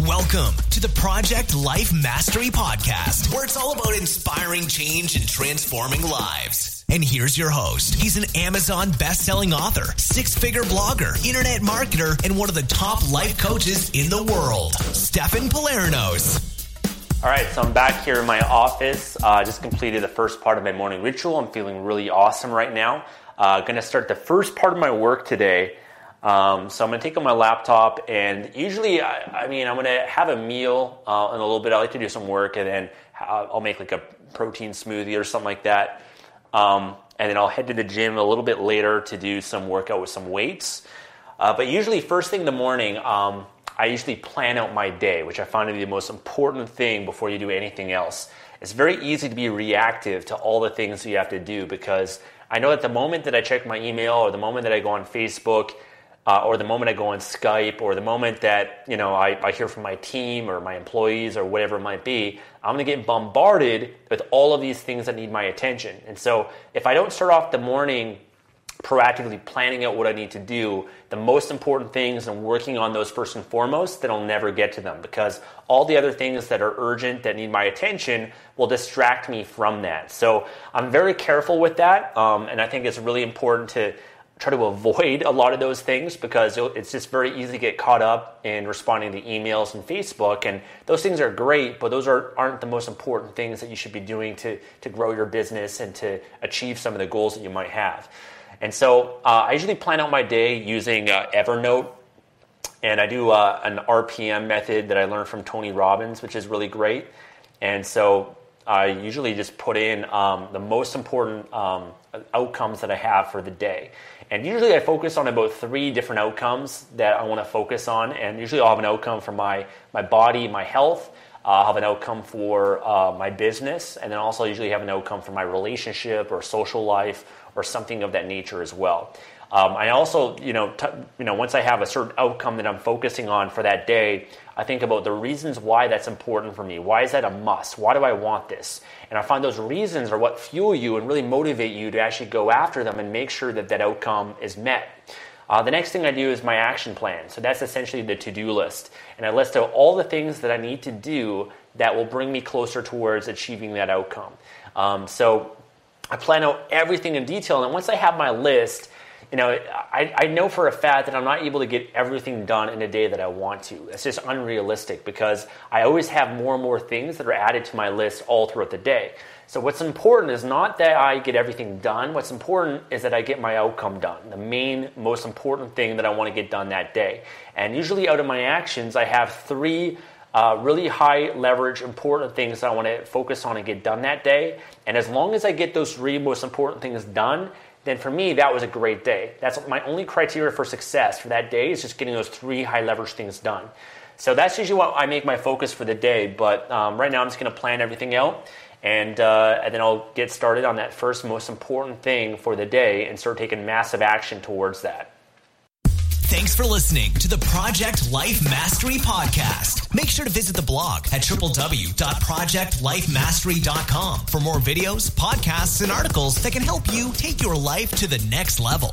Welcome to the Project Life Mastery Podcast, where it's all about inspiring change and transforming lives. And here's your host. He's an Amazon best-selling author, six-figure blogger, internet marketer, and one of the top life coaches in the world, Stefan Pylarinos. All right, so I'm back here in my office. I uh, just completed the first part of my morning ritual. I'm feeling really awesome right now. Uh, to start the first part of my work today um, so I'm going to take on my laptop, and usually, I, I mean, I'm going to have a meal uh, in a little bit. I like to do some work, and then I'll make like a protein smoothie or something like that. Um, and then I'll head to the gym a little bit later to do some workout with some weights. Uh, but usually, first thing in the morning, um, I usually plan out my day, which I find to be the most important thing before you do anything else. It's very easy to be reactive to all the things you have to do because I know that the moment that I check my email or the moment that I go on Facebook, uh, or the moment I go on Skype, or the moment that you know I, I hear from my team or my employees or whatever it might be, I'm going to get bombarded with all of these things that need my attention. And so, if I don't start off the morning proactively planning out what I need to do, the most important things and working on those first and foremost, then I'll never get to them because all the other things that are urgent that need my attention will distract me from that. So I'm very careful with that, um, and I think it's really important to try to avoid a lot of those things because it's just very easy to get caught up in responding to emails and Facebook. And those things are great, but those are, aren't the most important things that you should be doing to, to grow your business and to achieve some of the goals that you might have. And so uh, I usually plan out my day using uh, Evernote. And I do uh, an RPM method that I learned from Tony Robbins, which is really great. And so I usually just put in um, the most important um, outcomes that I have for the day. And usually I focus on about three different outcomes that I want to focus on. And usually I'll have an outcome for my, my body, my health. Uh, I'll have an outcome for uh, my business. And then also usually have an outcome for my relationship or social life or something of that nature as well. Um, I also, you know, t- you know, once I have a certain outcome that I'm focusing on for that day, I think about the reasons why that's important for me. Why is that a must? Why do I want this? And I find those reasons are what fuel you and really motivate you to actually go after them and make sure that that outcome is met. Uh, the next thing I do is my action plan. So that's essentially the to do list. And I list out all the things that I need to do that will bring me closer towards achieving that outcome. Um, so I plan out everything in detail. And once I have my list, you know, I, I know for a fact that I'm not able to get everything done in a day that I want to. It's just unrealistic because I always have more and more things that are added to my list all throughout the day. So, what's important is not that I get everything done. What's important is that I get my outcome done, the main, most important thing that I want to get done that day. And usually, out of my actions, I have three uh, really high leverage, important things that I want to focus on and get done that day. And as long as I get those three most important things done, then for me, that was a great day. That's my only criteria for success for that day is just getting those three high leverage things done. So that's usually what I make my focus for the day. But um, right now, I'm just going to plan everything out. And, uh, and then I'll get started on that first most important thing for the day and start taking massive action towards that. Thanks for listening to the Project Life Mastery Podcast. Make sure to visit the blog at www.projectlifemastery.com for more videos, podcasts, and articles that can help you take your life to the next level.